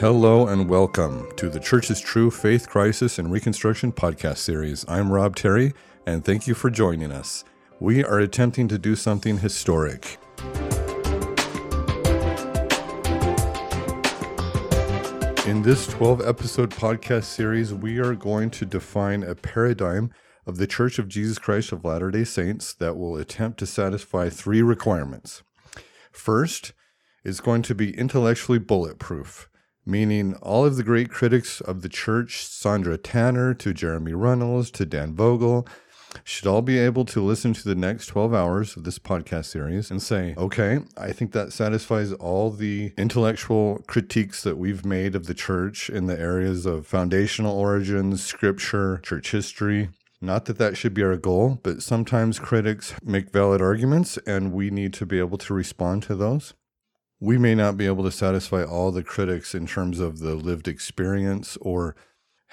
Hello and welcome to the Church's True Faith Crisis and Reconstruction podcast series. I'm Rob Terry, and thank you for joining us. We are attempting to do something historic. In this 12 episode podcast series, we are going to define a paradigm of the Church of Jesus Christ of Latter day Saints that will attempt to satisfy three requirements. First, is going to be intellectually bulletproof, meaning all of the great critics of the church, Sandra Tanner to Jeremy Runnells to Dan Vogel, should all be able to listen to the next 12 hours of this podcast series and say, okay, I think that satisfies all the intellectual critiques that we've made of the church in the areas of foundational origins, scripture, church history. Not that that should be our goal, but sometimes critics make valid arguments and we need to be able to respond to those. We may not be able to satisfy all the critics in terms of the lived experience or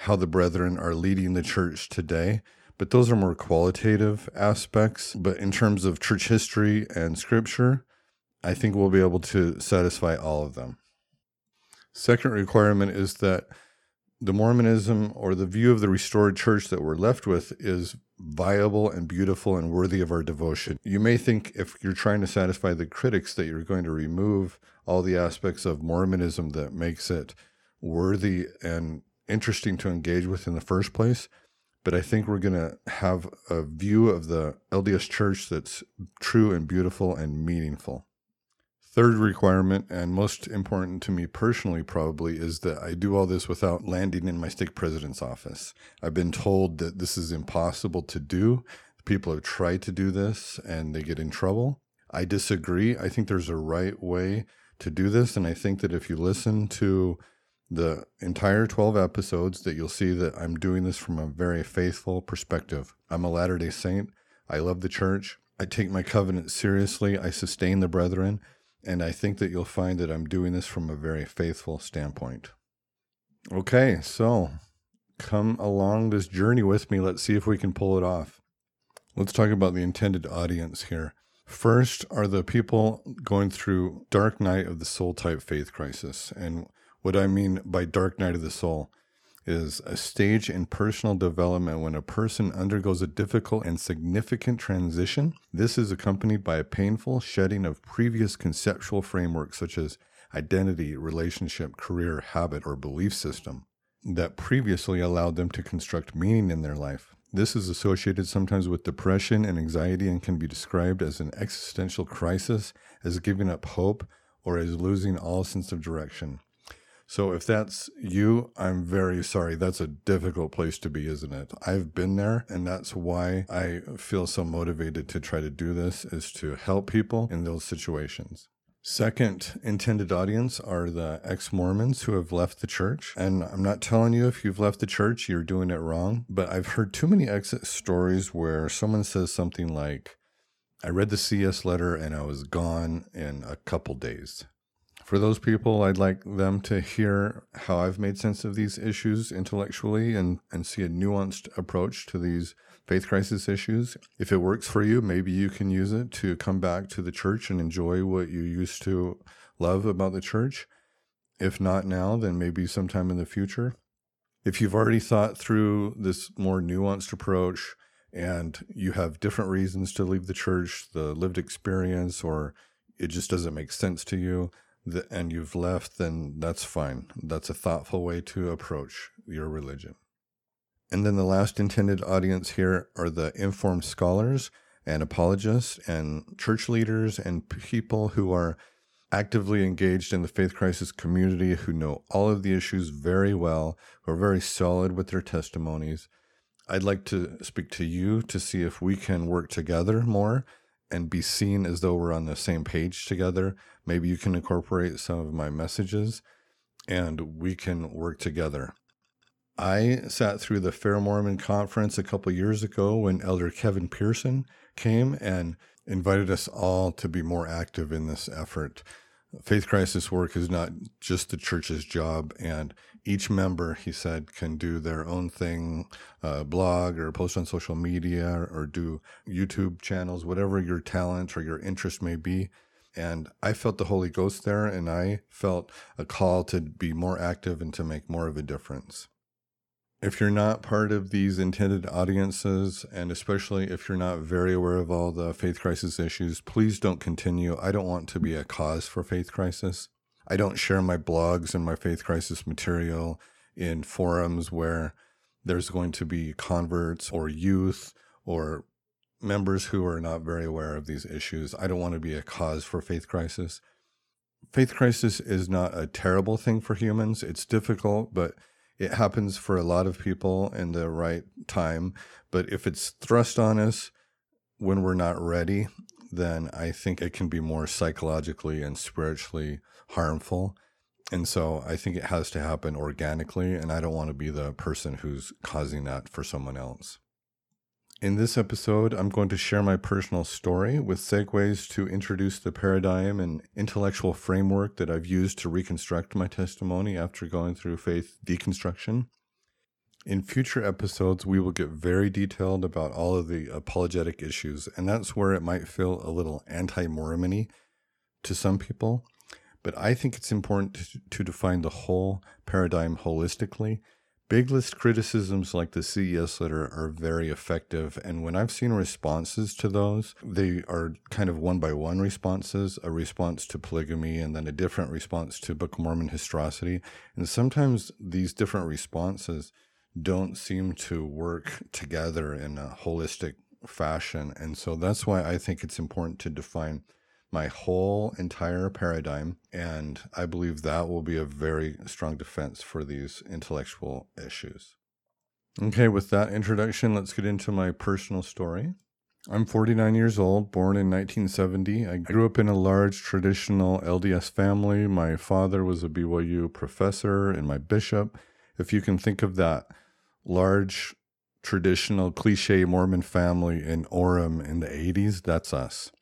how the brethren are leading the church today but those are more qualitative aspects. But in terms of church history and scripture, I think we'll be able to satisfy all of them. Second requirement is that the Mormonism or the view of the restored church that we're left with is viable and beautiful and worthy of our devotion. You may think if you're trying to satisfy the critics that you're going to remove all the aspects of Mormonism that makes it worthy and interesting to engage with in the first place but I think we're going to have a view of the LDS church that's true and beautiful and meaningful. Third requirement, and most important to me personally, probably, is that I do all this without landing in my stake president's office. I've been told that this is impossible to do. People have tried to do this and they get in trouble. I disagree. I think there's a right way to do this. And I think that if you listen to the entire 12 episodes that you'll see that I'm doing this from a very faithful perspective. I'm a Latter day Saint. I love the church. I take my covenant seriously. I sustain the brethren. And I think that you'll find that I'm doing this from a very faithful standpoint. Okay, so come along this journey with me. Let's see if we can pull it off. Let's talk about the intended audience here. First are the people going through dark night of the soul type faith crisis. And what I mean by dark night of the soul is a stage in personal development when a person undergoes a difficult and significant transition. This is accompanied by a painful shedding of previous conceptual frameworks such as identity, relationship, career, habit, or belief system that previously allowed them to construct meaning in their life. This is associated sometimes with depression and anxiety and can be described as an existential crisis, as giving up hope, or as losing all sense of direction. So if that's you, I'm very sorry. That's a difficult place to be, isn't it? I've been there and that's why I feel so motivated to try to do this is to help people in those situations. Second intended audience are the ex Mormons who have left the church. And I'm not telling you if you've left the church, you're doing it wrong. But I've heard too many exit stories where someone says something like, I read the CES letter and I was gone in a couple days for those people, I'd like them to hear how I've made sense of these issues intellectually and, and see a nuanced approach to these faith crisis issues. If it works for you, maybe you can use it to come back to the church and enjoy what you used to love about the church. If not now, then maybe sometime in the future. If you've already thought through this more nuanced approach and you have different reasons to leave the church, the lived experience, or it just doesn't make sense to you, and you've left, then that's fine. That's a thoughtful way to approach your religion. And then the last intended audience here are the informed scholars and apologists and church leaders and people who are actively engaged in the faith crisis community, who know all of the issues very well, who are very solid with their testimonies. I'd like to speak to you to see if we can work together more and be seen as though we're on the same page together. Maybe you can incorporate some of my messages and we can work together. I sat through the Fair Mormon conference a couple years ago when Elder Kevin Pearson came and invited us all to be more active in this effort. Faith crisis work is not just the church's job, and each member, he said, can do their own thing, uh, blog or post on social media or do YouTube channels, whatever your talent or your interest may be. And I felt the Holy Ghost there, and I felt a call to be more active and to make more of a difference. If you're not part of these intended audiences, and especially if you're not very aware of all the faith crisis issues, please don't continue. I don't want to be a cause for faith crisis. I don't share my blogs and my faith crisis material in forums where there's going to be converts or youth or members who are not very aware of these issues. I don't want to be a cause for faith crisis. Faith crisis is not a terrible thing for humans. It's difficult, but it happens for a lot of people in the right time. But if it's thrust on us when we're not ready, then I think it can be more psychologically and spiritually harmful. And so I think it has to happen organically. And I don't want to be the person who's causing that for someone else. In this episode, I'm going to share my personal story with segues to introduce the paradigm and intellectual framework that I've used to reconstruct my testimony after going through faith deconstruction. In future episodes, we will get very detailed about all of the apologetic issues, and that's where it might feel a little anti Mormony to some people. But I think it's important to, define the whole paradigm holistically Big list criticisms like the CES letter are very effective. And when I've seen responses to those, they are kind of one by one responses a response to polygamy and then a different response to Book of Mormon historicity. And sometimes these different responses don't seem to work together in a holistic fashion. And so that's why I think it's important to define my whole entire paradigm. And I believe that will be a very strong defense for these intellectual issues. Okay, with that introduction, let's get into my personal story. I'm 49 years old, born in 1970. I grew up in a large traditional LDS family. My father was a BYU professor and my bishop. If you can think of that large traditional cliche Mormon family in Orem in the 80s, that's us.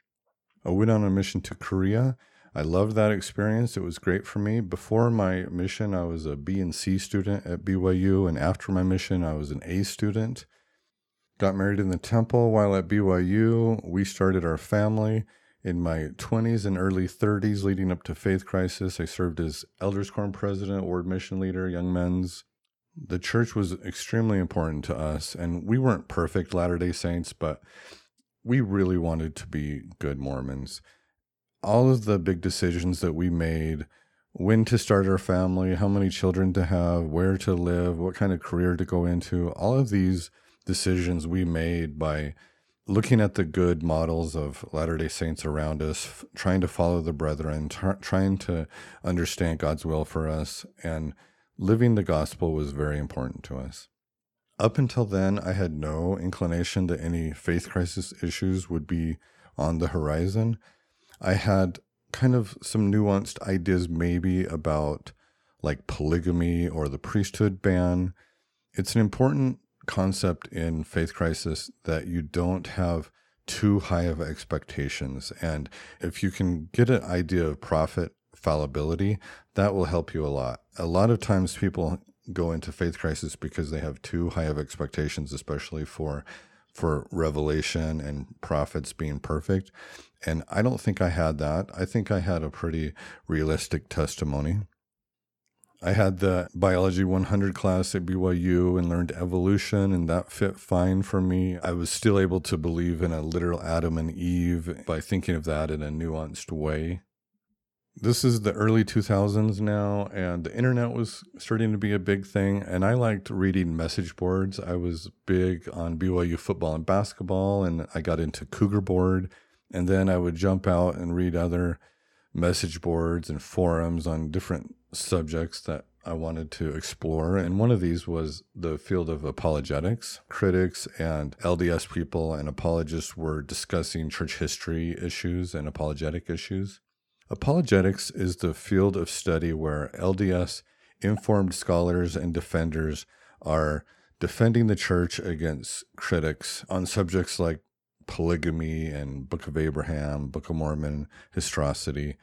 I went on a mission to Korea. I loved that experience. It was great for me. Before my mission, I was a B and C student at BYU, and after my mission, I was an A student. Got married in the temple while at BYU. We started our family in my 20s and early 30s, leading up to Faith Crisis. I served as Elders Quorum president, ward mission leader, young men's. The church was extremely important to us, and we weren't perfect Latter day Saints, but we really wanted to be good Mormons. All of the big decisions that we made when to start our family, how many children to have, where to live, what kind of career to go into all of these decisions we made by looking at the good models of Latter day Saints around us, trying to follow the brethren, t- trying to understand God's will for us, and living the gospel was very important to us. Up until then, I had no inclination that any faith crisis issues would be on the horizon. I had kind of some nuanced ideas, maybe about like polygamy or the priesthood ban. It's an important concept in faith crisis that you don't have too high of expectations. And if you can get an idea of prophet fallibility, that will help you a lot. A lot of times people go into faith crisis because they have too high of expectations, especially for for revelation and prophets being perfect. And I don't think I had that. I think I had a pretty realistic testimony. I had the biology 100 class at BYU and learned evolution, and that fit fine for me. I was still able to believe in a literal Adam and Eve by thinking of that in a nuanced way this is the early 2000s now and the internet was starting to be a big thing and i liked reading message boards. I was big on byu football and basketball and i got into cougar board and then i would jump out and read other message boards and forums on different subjects that i wanted to explore and one of these was the field of apologetics. Critics and lds people and apologists were discussing church history issues and apologetic issues Apologetics is the field of study where LDS informed scholars and defenders are defending the church against critics on subjects like polygamy and Book of Abraham, Book of Mormon, historicity.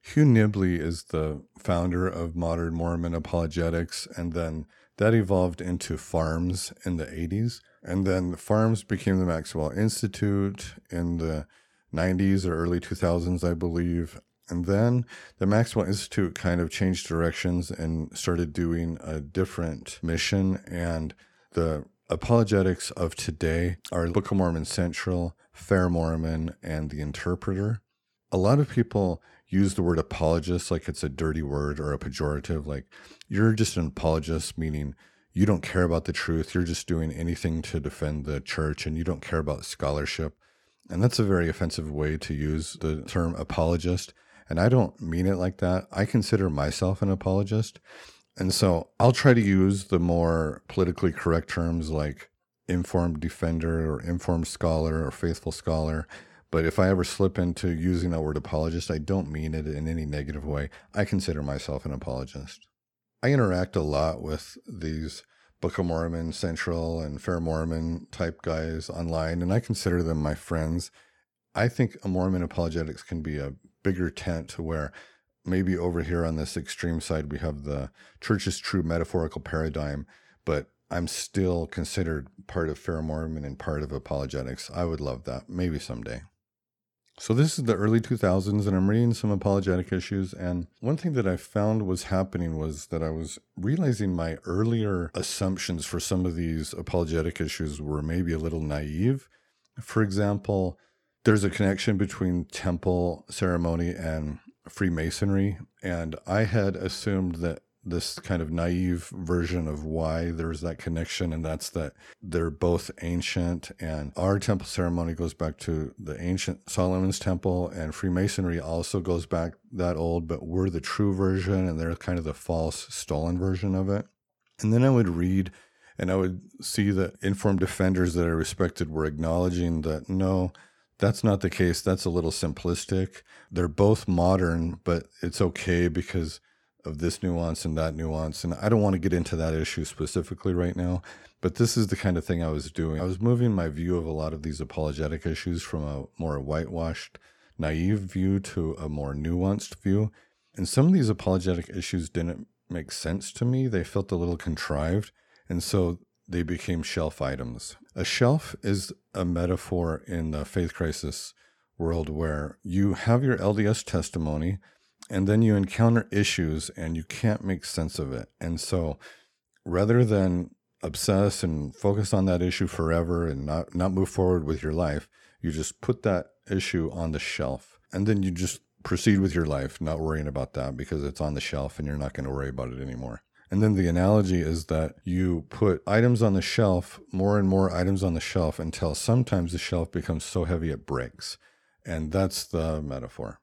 Hugh Nibley is the founder of modern Mormon apologetics, and then that evolved into FARMS in the 80s. And then FARMS became the Maxwell Institute in the 90s or early 2000s, I believe. And then the Maxwell Institute kind of changed directions and started doing a different mission. And the apologetics of today are Book of Mormon Central, Fair Mormon, and the Interpreter. A lot of people use the word apologist like it's a dirty word or a pejorative, like you're just an apologist, meaning you don't care about the truth. You're just doing anything to defend the church and you don't care about scholarship. And that's a very offensive way to use the term apologist. And I don't mean it like that. I consider myself an apologist. And so I'll try to use the more politically correct terms like informed defender or informed scholar or faithful scholar. But if I ever slip into using that word apologist, I don't mean it in any negative way. I consider myself an apologist. I interact a lot with these Book of Mormon Central and Fair Mormon type guys online, and I consider them my friends. I think a Mormon apologetics can be a bigger tent to where maybe over here on this extreme side we have the church's true metaphorical paradigm, but I'm still considered part of Fair Mormon and part of apologetics. I would love that. Maybe someday. So this is the early 2000s, and I'm reading some apologetic issues. And one thing that I found was happening was that I was realizing my earlier assumptions for some of these apologetic issues were maybe a little naive. For example, there's a connection between temple ceremony and Freemasonry, and I had assumed that this kind of naive version of why there's that connection, and that's that they're both ancient. And our temple ceremony goes back to the ancient Solomon's temple, and Freemasonry also goes back that old, but we're the true version, and they're kind of the false, stolen version of it. And then I would read and I would see that informed defenders that I respected were acknowledging that no, that's not the case. That's a little simplistic. They're both modern, but it's okay because of this nuance and that nuance. And I don't want to get into that issue specifically right now, but this is the kind of thing I was doing. I was moving my view of a lot of these apologetic issues from a more whitewashed, naive view to a more nuanced view. And some of these apologetic issues didn't make sense to me. They felt a little contrived. And so they became shelf items. A shelf is a metaphor in the faith crisis world where you have your LDS testimony and then you encounter issues and you can't make sense of it. And so rather than obsess and focus on that issue forever and not, not move forward with your life, you just put that issue on the shelf and then you just proceed with your life, not worrying about that because it's on the shelf and you're not going to worry about it anymore. And then the analogy is that you put items on the shelf, more and more items on the shelf until sometimes the shelf becomes so heavy it breaks. And that's the metaphor.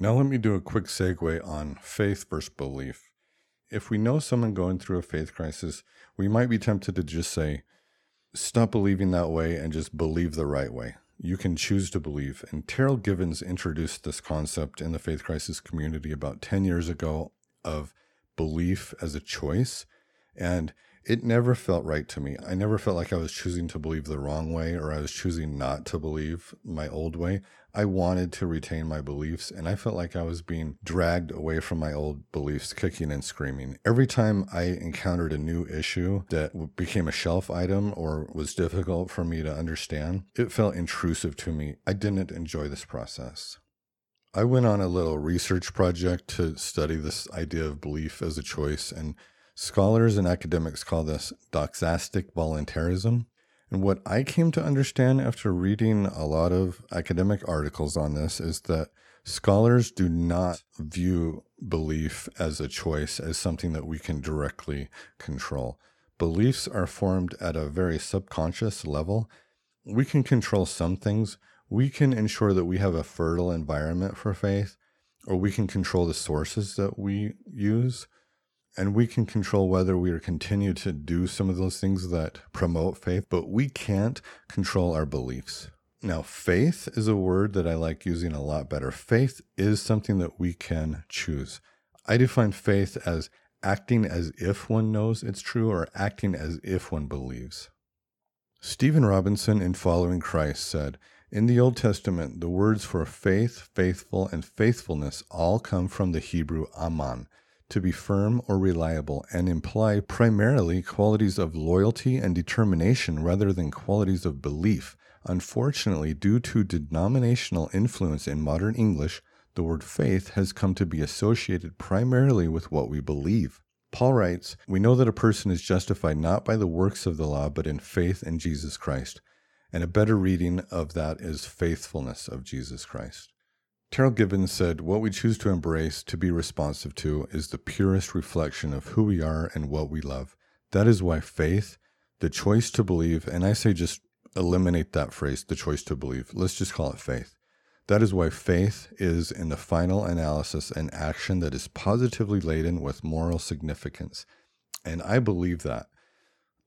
Now, let me do a quick segue on faith versus belief. If we know someone going through a faith crisis, we might be tempted to just say, stop believing that way and just believe the right way. You can choose to believe. And Terryl Givens introduced this concept in the faith crisis community about 10 years ago of belief as a choice. And it never felt right to me. I never felt like I was choosing to believe the wrong way or I was choosing not to believe my old way. I wanted to retain my beliefs and I felt like I was being dragged away from my old beliefs, kicking and screaming. Every time I encountered a new issue that became a shelf item or was difficult for me to understand, it felt intrusive to me. I didn't enjoy this process. I went on a little research project to study this idea of belief as a choice, and scholars and academics call this doxastic voluntarism. And what I came to understand after reading a lot of academic articles on this is that scholars do not view belief as a choice, as something that we can directly control. Beliefs are formed at a very subconscious level. We can control some things. We can ensure that we have a fertile environment for faith, or we can control the sources that we use and we can control whether we continue to do some of those things that promote faith, but we can't control our beliefs. Now, faith is a word that I like using a lot better. Faith is something that we can choose. I define faith as acting as if one knows it's true or acting as if one believes. Stephen Robinson, in Following Christ, said, In the Old Testament, the words for faith, faithful, and faithfulness all come from the Hebrew aman, to be firm or reliable and imply primarily qualities of loyalty and determination rather than qualities of belief, Unfortunately, due to denominational influence in modern English, the word faith has come to be associated primarily with what we believe. Paul writes, We know that a person is justified not by the works of the law, but in faith in Jesus Christ. And a better reading of that is faithfulness of Jesus Christ. Terryl Givens said, What we choose to embrace, to be responsive to, is the purest reflection of who we are and what we love. That is why faith, the choice to believe, and I say just eliminate that phrase, the choice to believe. Let's just call it faith. That is why faith is, in the final analysis, an action that is positively laden with moral significance. And I believe that.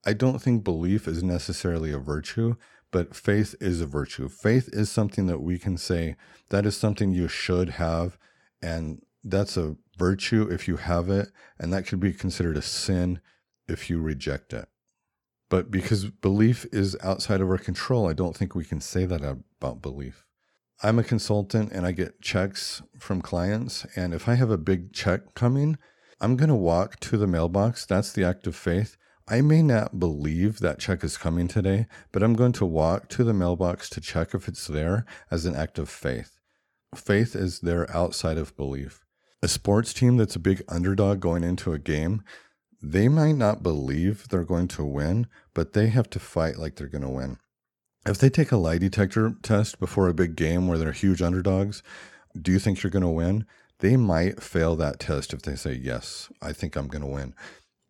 I don't think belief is necessarily a virtue, but faith is a virtue. Faith is something that we can say that is something you should have, and that's a virtue if you have it, and that could be considered a sin if you reject it. But because belief is outside of our control, I don't think we can say that about belief. I'm a consultant and I get checks from clients. And if I have a big check coming, I'm going to walk to the mailbox. That's the act of faith. I may not believe that check is coming today, but I'm going to walk to the mailbox to check if it's there as an act of faith. Faith is there outside of belief. A sports team that's a big underdog going into a game, they might not believe they're going to win, but they have to fight like they're going to win if they take a lie detector test before a big game where they're huge underdogs, do you think you're going to win? They might fail that test if they say, Yes, I think I'm going to win.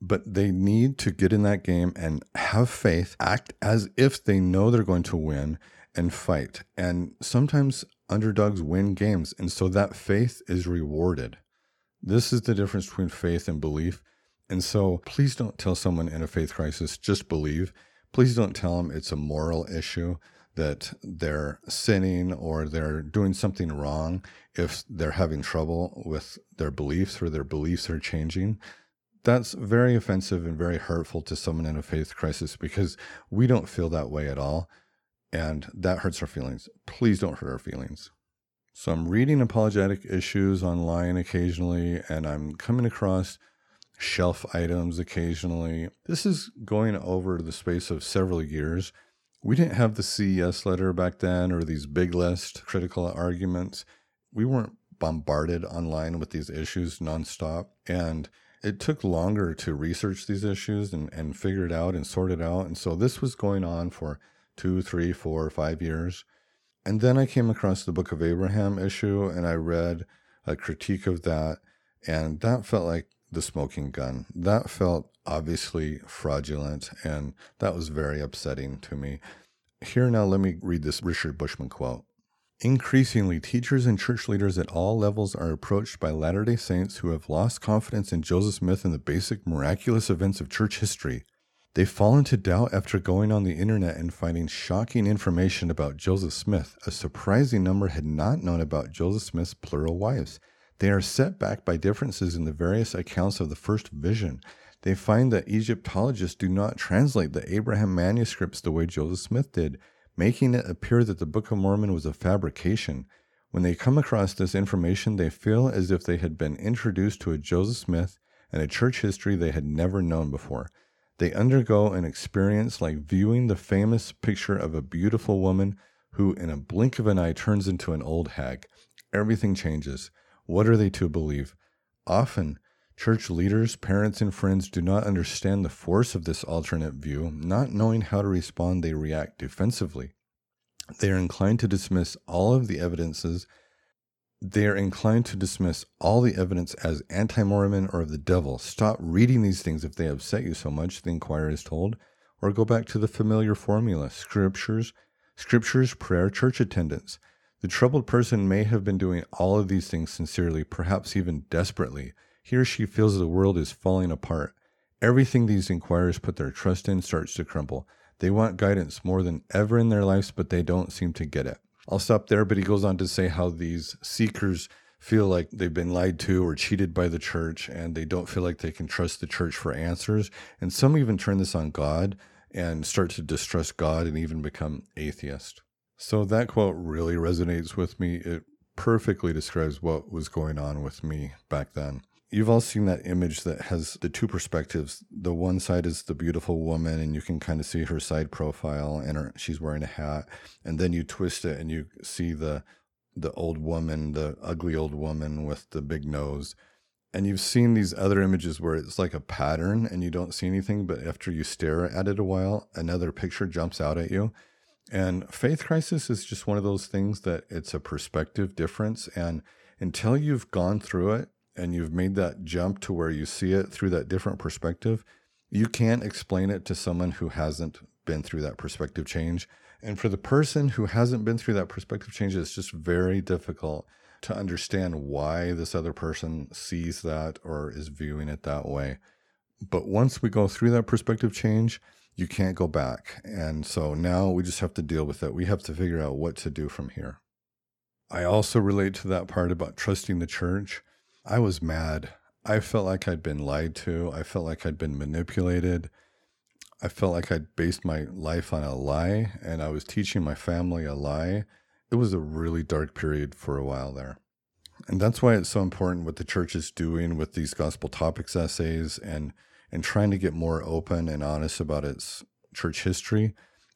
But they need to get in that game and have faith, act as if they know they're going to win and fight. And sometimes underdogs win games. And so that faith is rewarded. This is the difference between faith and belief. And so please don't tell someone in a faith crisis, just believe please don't tell them it's a moral issue that they're sinning or they're doing something wrong if they're having trouble with their beliefs or their beliefs are changing. That's very offensive and very hurtful to someone in a faith crisis because we don't feel that way at all. And that hurts our feelings. Please don't hurt our feelings. So I'm reading apologetic issues online occasionally, and I'm coming across shelf items occasionally. This is going over the space of several years. We didn't have the CES letter back then or these big list critical arguments. We weren't bombarded online with these issues nonstop. And it took longer to research these issues and, and figure it out and sort it out. And so this was going on for two, three, four, five years. And then I came across the Book of Abraham issue and I read a critique of that. And that felt like the smoking gun. That felt obviously fraudulent, and that was very upsetting to me. Here now, let me read this Richard Bushman quote. Increasingly, teachers and church leaders at all levels are approached by Latter day Saints who have lost confidence in Joseph Smith and the basic miraculous events of church history. They fall into doubt after going on the internet and finding shocking information about Joseph Smith. A surprising number had not known about Joseph Smith's plural wives. They are set back by differences in the various accounts of the first vision. They find that Egyptologists do not translate the Abraham manuscripts the way Joseph Smith did, making it appear that the Book of Mormon was a fabrication. When they come across this information, they feel as if they had been introduced to a Joseph Smith and a church history they had never known before. They undergo an experience like viewing the famous picture of a beautiful woman who, in a blink of an eye, turns into an old hag. Everything changes. What are they to believe? Often, church leaders, parents, and friends do not understand the force of this alternate view. Not knowing how to respond, they react defensively. They are inclined to dismiss all of the evidences. They are inclined to dismiss all the evidence as anti Mormon or of the devil. Stop reading these things if they upset you so much, the inquirer is told, or go back to the familiar formula scriptures, scriptures, prayer, church attendance. The troubled person may have been doing all of these things sincerely, perhaps even desperately. He or she feels the world is falling apart. Everything these inquirers put their trust in starts to crumble. They want guidance more than ever in their lives, but they don't seem to get it. I'll stop there, but he goes on to say how these seekers feel like they've been lied to or cheated by the church, and they don't feel like they can trust the church for answers. And some even turn this on God and start to distrust God and even become atheist. So that quote really resonates with me. It perfectly describes what was going on with me back then. You've all seen that image that has the two perspectives. The one side is the beautiful woman, and you can kind of see her side profile, and her, she's wearing a hat. And then you twist it, and you see the the old woman, the ugly old woman with the big nose. And you've seen these other images where it's like a pattern, and you don't see anything, but after you stare at it a while, another picture jumps out at you. And faith crisis is just one of those things that it's a perspective difference, and until you've gone through it and you've made that jump to where you see it through that different perspective, you can't explain it to someone who hasn't been through that perspective change. And for the person who hasn't been through that perspective change, it's just very difficult to understand why this other person sees that or is viewing it that way. But once we go through that perspective change, you can't go back. And so now we just have to deal with it. We have to figure out what to do from here. I also relate to that part about trusting the church. I was mad. I felt like I'd been lied to. I felt like I'd been manipulated. I felt like I'd based my life on a lie and I was teaching my family a lie. It was a really dark period for a while there. And that's why it's so important what the church is doing with these gospel topics essays and and trying to get more open and honest about its church history.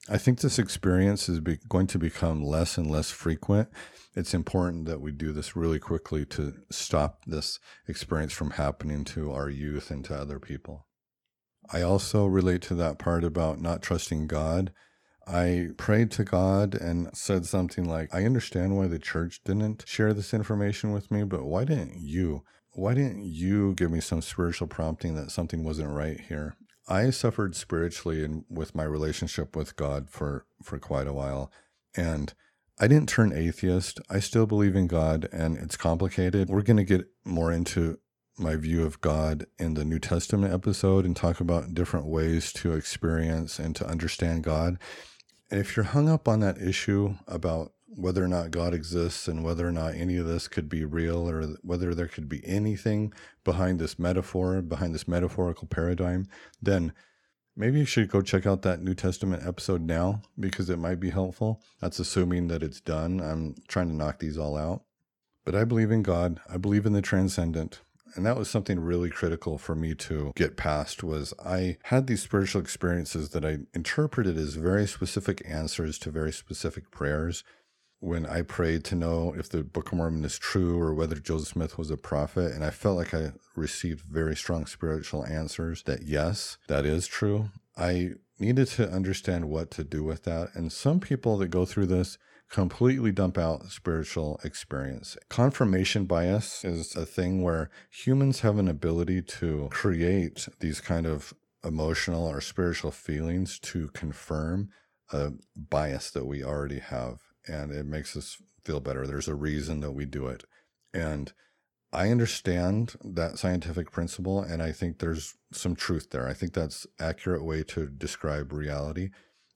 I think this experience is be, going to become less and less frequent it's important that we do this really quickly to stop this experience from happening to our youth and to other people. I also relate to that part about not trusting God. I prayed to God and said something like, I understand why the church didn't share this information with me, but why didn't you? Why didn't you give me some spiritual prompting that something wasn't right here? I suffered spiritually and with my relationship with God for, for quite a while. And I didn't turn atheist. I still believe in God and it's complicated. We're going to get more into my view of God in the New Testament episode and talk about different ways to experience and to understand God. And if you're hung up on that issue about whether or not God exists and whether or not any of this could be real or whether there could be anything behind this metaphor, behind this metaphorical paradigm, then Maybe you should go check out that New Testament episode now because it might be helpful. That's assuming that it's done. I'm trying to knock these all out. But I believe in God. I believe in the transcendent. And that was something really critical for me to get past was I had these spiritual experiences that I interpreted as very specific answers to very specific prayers when I prayed to know if the Book of Mormon is true or whether Joseph Smith was a prophet. And I felt like I received very strong spiritual answers that yes, that is true. I needed to understand what to do with that. And some people that go through this completely dump out spiritual experience. Confirmation bias is a thing where humans have an ability to create these kind of emotional or spiritual feelings to confirm a bias that we already have and it makes us feel better. There's a reason that we do it. And I understand that scientific principle, and I think there's some truth there. I think that's accurate way to describe reality.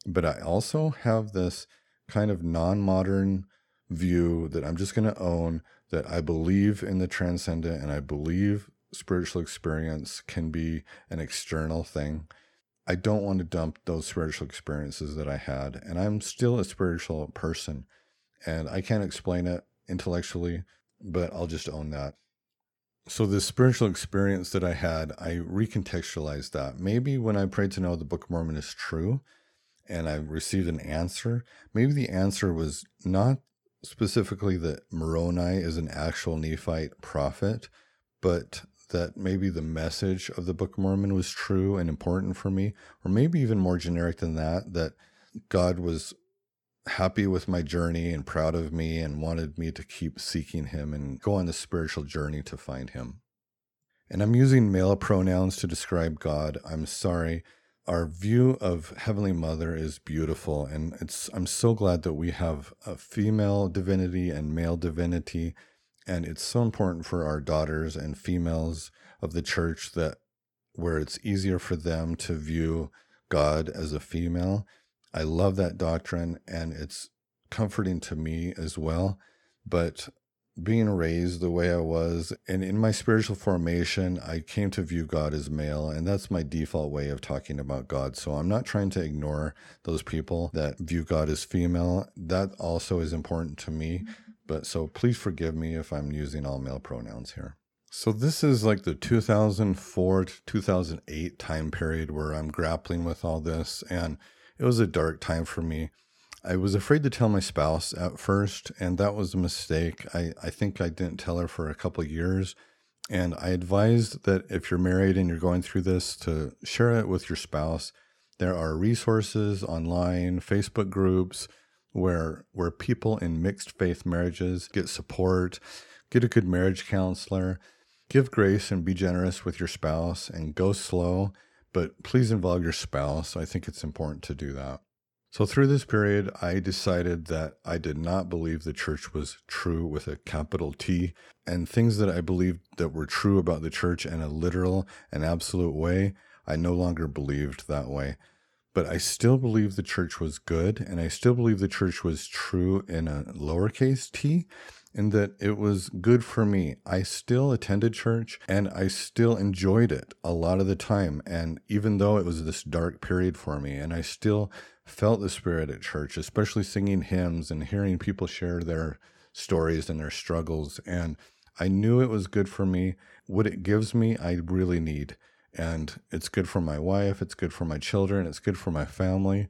But I also have this kind of non-modern view that I'm just going to own that I believe in the transcendent and I believe spiritual experience can be an external thing. I don't want to dump those spiritual experiences that I had. And I'm still a spiritual person and I can't explain it intellectually, but I'll just own that. So, this spiritual experience that I had, I recontextualized that. Maybe when I prayed to know the Book of Mormon is true and I received an answer, maybe the answer was not specifically that Moroni is an actual Nephite prophet, but that maybe the message of the Book of Mormon was true and important for me, or maybe even more generic than that, that God was happy with my journey and proud of me and wanted me to keep seeking Him and go on the spiritual journey to find Him. And I'm using male pronouns to describe God. I'm sorry. Our view of Heavenly Mother is beautiful, and it's I'm so glad that we have a female divinity and male divinity and it's so important for our daughters and females of the church that where it's easier for them to view God as a female. I love that doctrine and it's comforting to me as well. But being raised the way I was and in my spiritual formation, I came to view God as male, and that's my default way of talking about God. So I'm not trying to ignore those people that view God as female. That also is important to me. But so please forgive me if I'm using all male pronouns here. So this is like the 2004 to 2008 time period where I'm grappling with all this and it was a dark time for me. I was afraid to tell my spouse at first and that was a mistake. I, I think I didn't tell her for a couple years and I advised that if you're married and you're going through this to share it with your spouse. There are resources online, Facebook groups where where people in mixed faith marriages get support, get a good marriage counselor Give grace and be generous with your spouse and go slow, but please involve your spouse. I think it's important to do that. So, through this period, I decided that I did not believe the church was true with a capital T, and things that I believed that were true about the church in a literal and absolute way, I no longer believed that way. But I still believe the church was good, and I still believe the church was true in a lowercase t, in that it was good for me. I still attended church and I still enjoyed it a lot of the time. And even though it was this dark period for me, and I still felt the spirit at church, especially singing hymns and hearing people share their stories and their struggles. And I knew it was good for me. What it gives me, I really need. And it's good for my wife, it's good for my children, it's good for my family.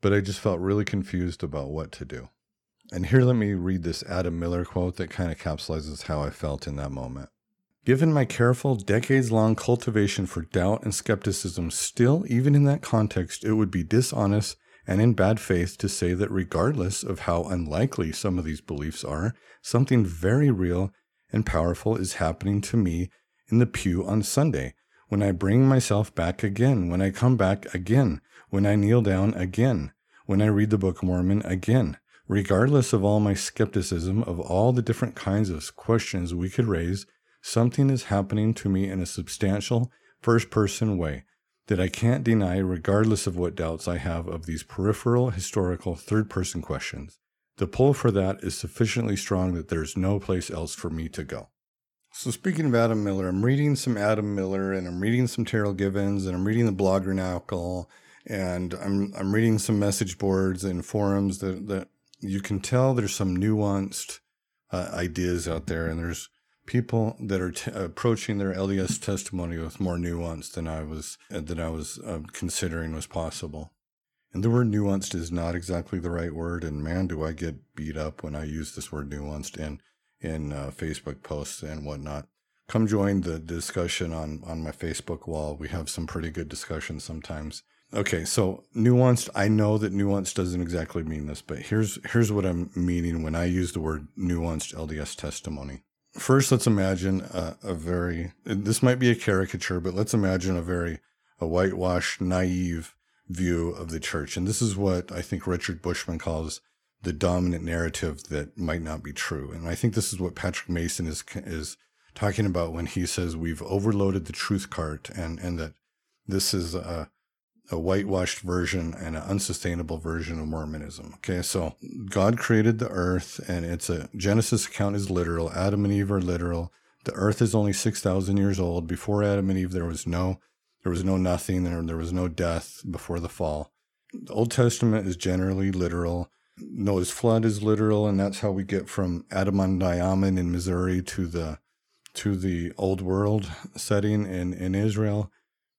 But I just felt really confused about what to do. And here, let me read this Adam Miller quote that kind of capsulizes how I felt in that moment. Given my careful, decades long cultivation for doubt and skepticism, still, even in that context, it would be dishonest and in bad faith to say that regardless of how unlikely some of these beliefs are, something very real and powerful is happening to me in the pew on Sunday, when I bring myself back again, when I come back again, when I kneel down again, when I read the Book of Mormon again regardless of all my skepticism of all the different kinds of questions we could raise, something is happening to me in a substantial first person way that I can't deny, regardless of what doubts I have of these peripheral, historical, third person questions. The pull for that is sufficiently strong that there's no place else for me to go. So, speaking of Adam Miller, I'm reading some Adam Miller and I'm reading some Terryl Givens and I'm reading the blogger Bloggernacle and I'm, I'm reading some message boards and forums that, that you can tell there's some nuanced uh, ideas out there, and there's people that are t- approaching their LDS testimony with more nuance than I was uh, than I was uh, considering was possible. And the word nuanced is not exactly the right word, and man, do I get beat up when I use this word nuanced in in uh, Facebook posts and whatnot. Come join the discussion on on my Facebook wall. We have some pretty good discussions sometimes. Okay, so nuanced. I know that nuanced doesn't exactly mean this, but here's here's what I'm meaning when I use the word nuanced LDS testimony. First, let's imagine a, a very this might be a caricature, but let's imagine a very a whitewashed, naive view of the church, and this is what I think Richard Bushman calls the dominant narrative that might not be true. And I think this is what Patrick Mason is is talking about when he says we've overloaded the truth cart, and and that this is a a whitewashed version and an unsustainable version of Mormonism. Okay, so God created the earth, and it's a Genesis account is literal. Adam and Eve are literal. The earth is only six thousand years old. Before Adam and Eve, there was no, there was no nothing. There, there was no death before the fall. The Old Testament is generally literal. Noah's flood is literal, and that's how we get from Adam-ondi-Ahman in Missouri to the to the old world setting in, in Israel.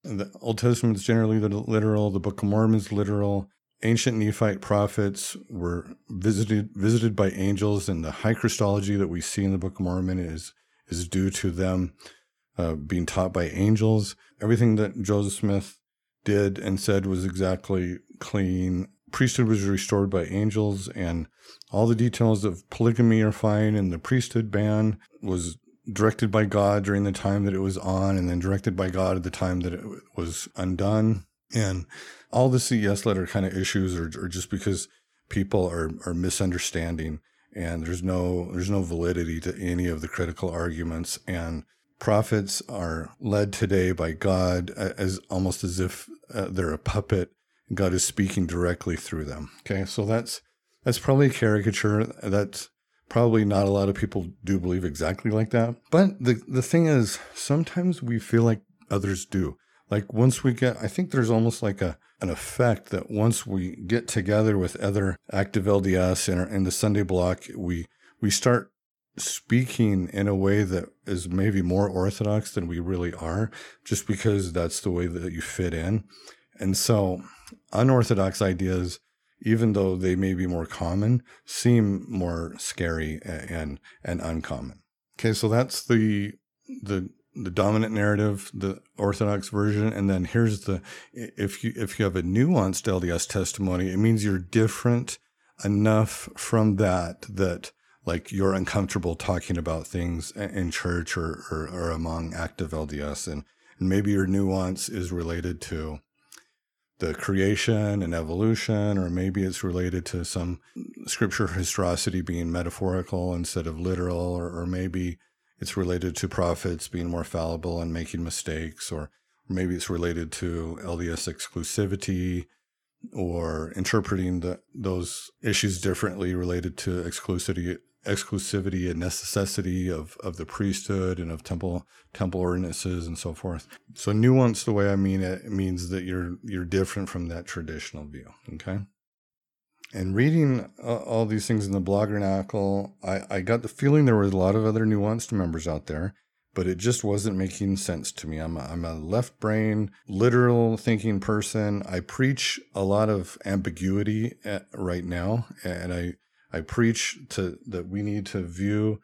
The Old Testament is generally the literal. The Book of Mormon is literal. Ancient Nephite prophets were visited visited by angels, and the high Christology that we see in the Book of Mormon is is due to them uh, being taught by angels. Everything that Joseph Smith did and said was exactly clean. Priesthood was restored by angels, and all the details of polygamy are fine, and the priesthood ban was directed by God during the time that it was on, and then directed by God at the time that it was undone. And all the CES letter kind of issues are, are just because people are, are misunderstanding and there's no there's no validity to any of the critical arguments and prophets are led today by God as almost as if uh, they're a puppet God is speaking directly through them okay so that's that's probably a caricature that's Probably not a lot of people do believe exactly like that. But the, the thing is, sometimes we feel like others do. Like once we get, I think there's almost like a an effect that once we get together with other active LDS in, our, in the Sunday block, we we start speaking in a way that is maybe more orthodox than we really are, just because that's the way that you fit in. And so unorthodox ideas, even though they may be more common, seem more scary and and uncommon. Okay, so that's the the the dominant narrative, the orthodox version, and then here's the if you if you have a nuanced LDS testimony, it means you're different enough from that that like you're uncomfortable talking about things in church or, or, or among active LDS. And, and maybe your nuance is related to the creation and evolution, or maybe it's related to some scripture historicity being metaphorical instead of literal, or, or maybe it's related to prophets being more fallible and making mistakes, or maybe it's related to LDS exclusivity or interpreting the, those issues differently related to exclusivity exclusivity and necessity of, of the priesthood and of temple temple ordinances and so forth. So nuance, the way I mean it, means that you're you're different from that traditional view. Okay. And reading uh, all these things in the Bloggernacle, I, I got the feeling there was a lot of other nuanced members out there, but it just wasn't making sense to me. I'm a, I'm a left brain, literal thinking person. I preach a lot of ambiguity at, right now, and I I preach to that we need to view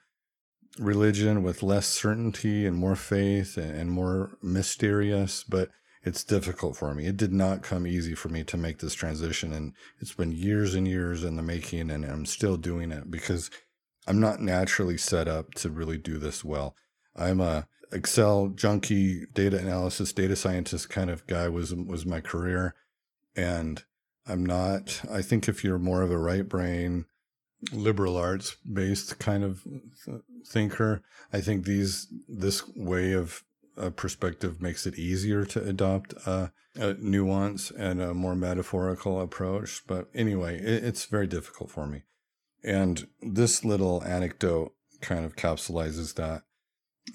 religion with less certainty and more faith and more mysterious, but it's difficult for me. It did not come easy for me to make this transition. And it's been years and years in the making, and I'm still doing it because I'm not naturally set up to really do this well. I'm a Excel junkie, data analysis, data scientist kind of guy was was my career. And I'm not I think if you're more of a right brain, liberal arts based kind of thinker. I think these this way of uh, perspective makes it easier to adopt a, a, nuance and a more metaphorical approach. But anyway, it, it's very difficult for me. And this little anecdote kind of capsulizes that.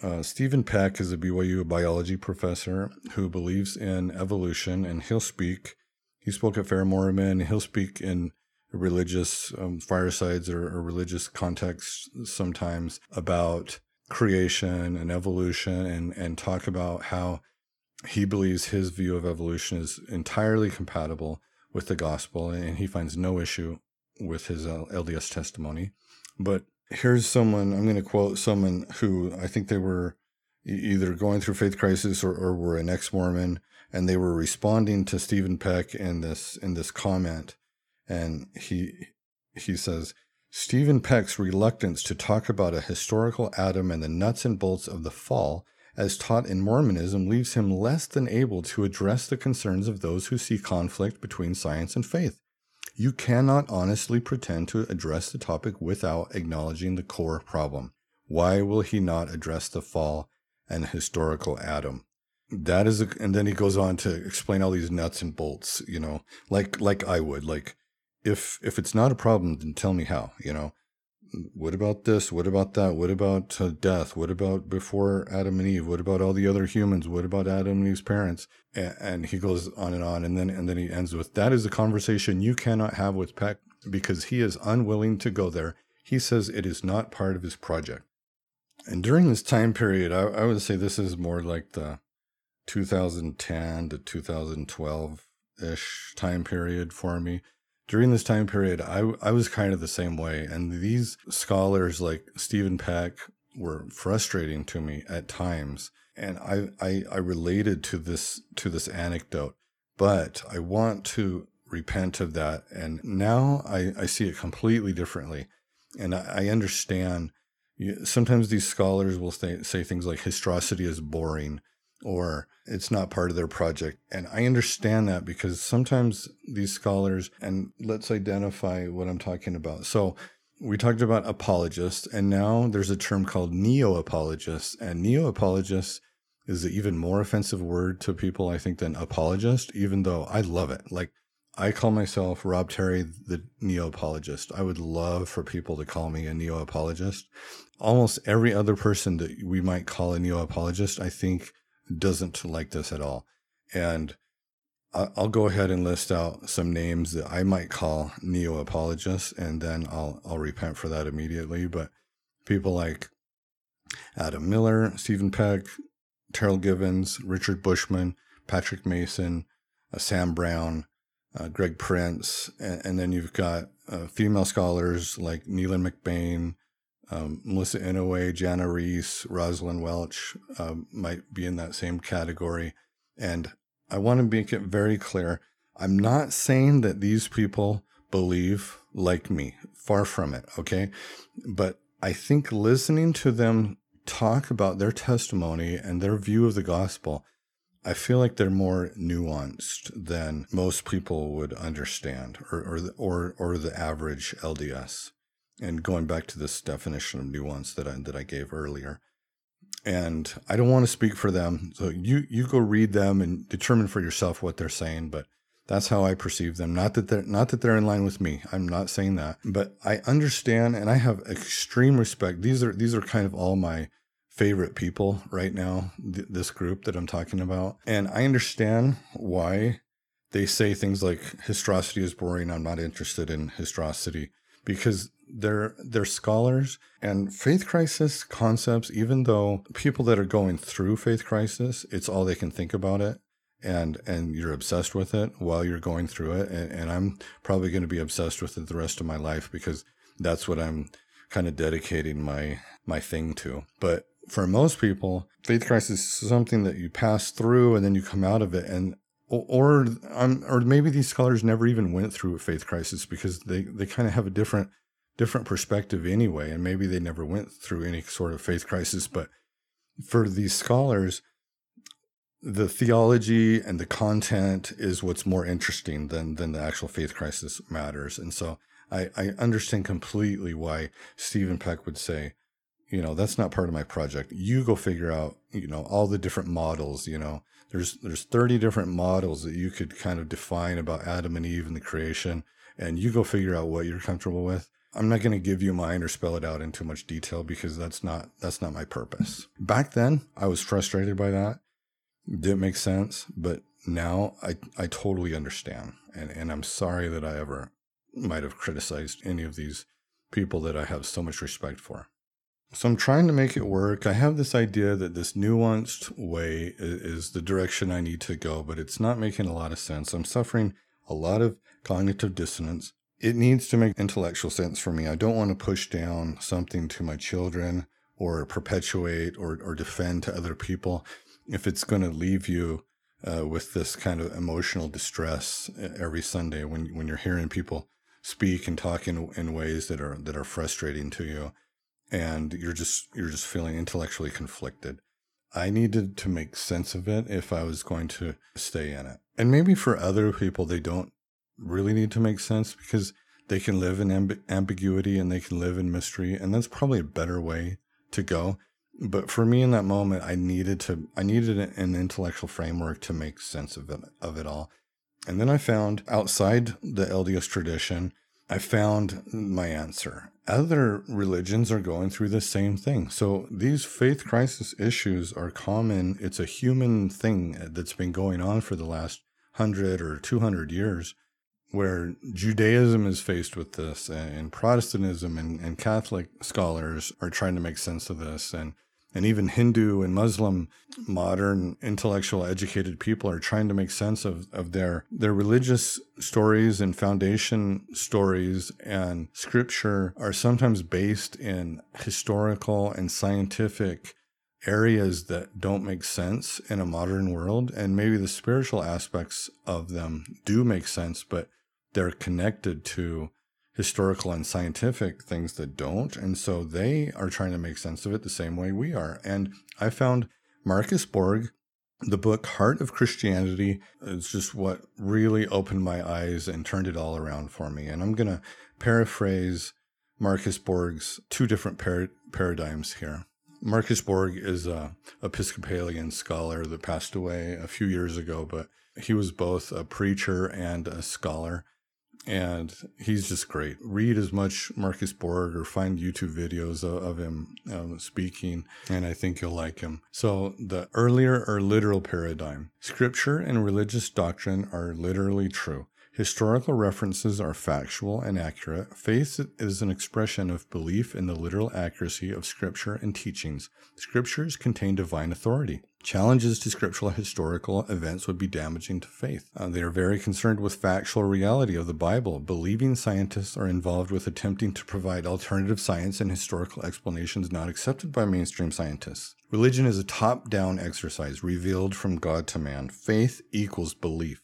Uh, Steven Peck is a BYU biology professor who believes in evolution, and he'll speak. He spoke at Fair Mormon. He'll speak in religious um, firesides or, or religious contexts sometimes about creation and evolution and, and talk about how he believes his view of evolution is entirely compatible with the gospel and he finds no issue with his LDS testimony. But here's someone, I'm going to quote someone who I think they were either going through faith crisis or, or were an ex-Mormon and they were responding to Steven Peck in this, in this comment and he he says Steven Peck's reluctance to talk about a historical Adam and the nuts and bolts of the fall, as taught in Mormonism, leaves him less than able to address the concerns of those who see conflict between science and faith. You cannot honestly pretend to address the topic without acknowledging the core problem. Why will he not address the fall and historical Adam? That is, a, and then he goes on to explain all these nuts and bolts, you know, like like I would, like if if it's not a problem, then tell me how. You know, what about this? What about that? What about uh, death? What about before Adam and Eve? What about all the other humans? What about Adam and Eve's parents? And, and he goes on and on, and then and then he ends with that is a conversation you cannot have with Peck because he is unwilling to go there. He says it is not part of his project. And during this time period, I, I would say this is more like the 2010 to 2012 ish time period for me during this time period, I, I was kind of the same way. And these scholars like Steven Peck were frustrating to me at times. And I, I, I related to this, to this anecdote, but I want to repent of that. And now I, I see it completely differently. And I, I understand sometimes these scholars will say, say things like historicity is boring or it's not part of their project. And I understand that because sometimes these scholars, and let's identify what I'm talking about. So we talked about apologists, and now there's a term called neo apologists. And neo apologists is an even more offensive word to people, I think, than apologist, even though I love it. Like, I call myself Rob Terry, the neo apologist. I would love for people to call me a neo apologist. Almost every other person that we might call a neo apologist, I think, doesn't like this at all. And I'll go ahead and list out some names that I might call neo apologists, and then I'll I'll repent for that immediately. But people like Adam Miller, Steven Peck, Terryl Givens, Richard Bushman, Patrick Mason, uh, Sam Brown, uh, Greg Prince, and, and, then you've got uh, female scholars like Neylan McBaine, um, Melissa Inouye, Jana Riess, Rosalynde Welch um, might be in that same category. And I want to make it very clear I'm not saying that these people believe like me, far from it, okay? But I think listening to them talk about their testimony and their view of the gospel, I feel like they're more nuanced than most people would understand or, or, or, or the average LDS. And going back to this definition of nuance that I, that I gave earlier. And I don't want to speak for them. So you, you go read them and determine for yourself what they're saying. But that's how I perceive them. Not that they're not that they're in line with me. I'm not saying that, but I understand and I have extreme respect. These are these are kind of all my favorite people right now. Th- this group that I'm talking about, and I understand why they say things like histrosity is boring. I'm not interested in histrosity because they're they're scholars and faith crisis concepts. Even though people that are going through faith crisis, it's all they can think about it. And and you're obsessed with it while you're going through it. And, and i'm probably going to be obsessed with it the rest of my life because that's what i'm kind of dedicating my my thing to. But for most people faith crisis is something that you pass through and then you come out of it. And or um, or maybe these scholars never even went through a faith crisis because they they kind of have a different different perspective anyway and maybe they never went through any sort of faith crisis but for these scholars the theology and the content is what's more interesting than than the actual faith crisis matters. And so I, I understand completely why Steven Peck would say, you know, that's not part of my project. You go figure out, you know, all the different models, you know. There's there's 30 different models that you could kind of define about Adam and Eve and the creation, and you go figure out what you're comfortable with. I'm not going to give you mine or spell it out in too much detail because that's not that's not my purpose. Back then, I was frustrated by that didn't make sense, but now I, I totally understand. And, and I'm sorry that I ever might have criticized any of these people that I have so much respect for. So I'm trying to make it work. I have this idea that this nuanced way is the direction I need to go, but it's not making a lot of sense. I'm suffering a lot of cognitive dissonance. It needs to make intellectual sense for me. I don't want to push down something to my children or perpetuate or, or defend to other people if it's going to leave you uh, with this kind of emotional distress uh, every Sunday when when you're hearing people speak and talk in, in ways that are that are frustrating to you, and you're just you're just feeling intellectually conflicted. I needed to make sense of it if I was going to stay in it. And maybe for other people, they don't really need to make sense because they can live in amb- ambiguity and they can live in mystery. And that's probably a better way to go. But for me in that moment i needed to i needed an intellectual framework to make sense of it of it all. And then i found outside the lds tradition i found my answer. Other religions are going through the same thing. So these faith crisis issues are common. It's a human thing that's been going on for the last 100 or 200 years where Judaism is faced with this, and Protestantism and, and Catholic scholars are trying to make sense of this, and and even Hindu and Muslim modern intellectual educated people are trying to make sense of, of their their religious stories and foundation stories. And scripture are sometimes based in historical and scientific areas that don't make sense in a modern world. And maybe the spiritual aspects of them do make sense but they're connected to historical and scientific things that don't. And so they are trying to make sense of it the same way we are. And I found Marcus Borg, the book Heart of Christianity, is just what really opened my eyes and turned it all around for me. And I'm going to paraphrase Marcus Borg's two different par- paradigms here. Marcus Borg is a Episcopalian scholar that passed away a few years ago, but he was both a preacher and a scholar and he's just great. Read as much Marcus Borg or find YouTube videos of, of him um, speaking, and I think you'll like him. So, the earlier or literal paradigm scripture and religious doctrine are literally true. Historical references are factual and accurate. Faith is an expression of belief in the literal accuracy of Scripture and teachings. Scriptures contain divine authority. Challenges to scriptural historical events would be damaging to faith. Uh, they are very concerned with factual reality of the Bible. Believing scientists are involved with attempting to provide alternative science and historical explanations not accepted by mainstream scientists. Religion is a top down exercise revealed from God to man. Faith equals belief.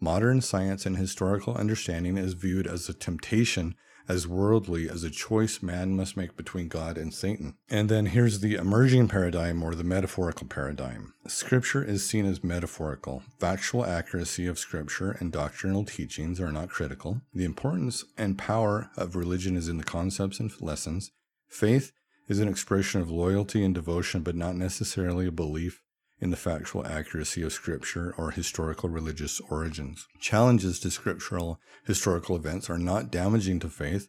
Modern science and historical understanding is viewed as a temptation, as worldly as a choice man must make between God and Satan. And then here's the emerging paradigm or the metaphorical paradigm. Scripture is seen as metaphorical. Factual accuracy of Scripture and doctrinal teachings are not critical. The importance and power of religion is in the concepts and lessons. Faith is an expression of loyalty and devotion, but not necessarily a belief in the factual accuracy of scripture or historical religious origins. Challenges to scriptural historical events are not damaging to faith.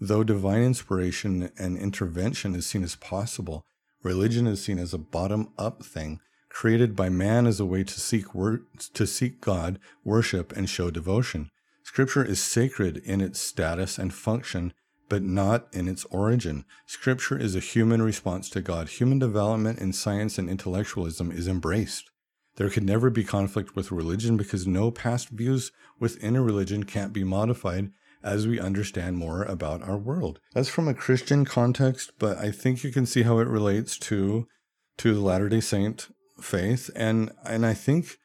Though divine inspiration and intervention is seen as possible, religion is seen as a bottom up thing created by man as a way to seek wor- to seek God, worship and show devotion. Scripture is sacred in its status and function but not in its origin. Scripture is a human response to God. Human development in science and intellectualism is embraced. There could never be conflict with religion because no past views within a religion can't be modified as we understand more about our world. That's from a Christian context, but I think you can see how it relates to to the Latter-day Saint faith and and I think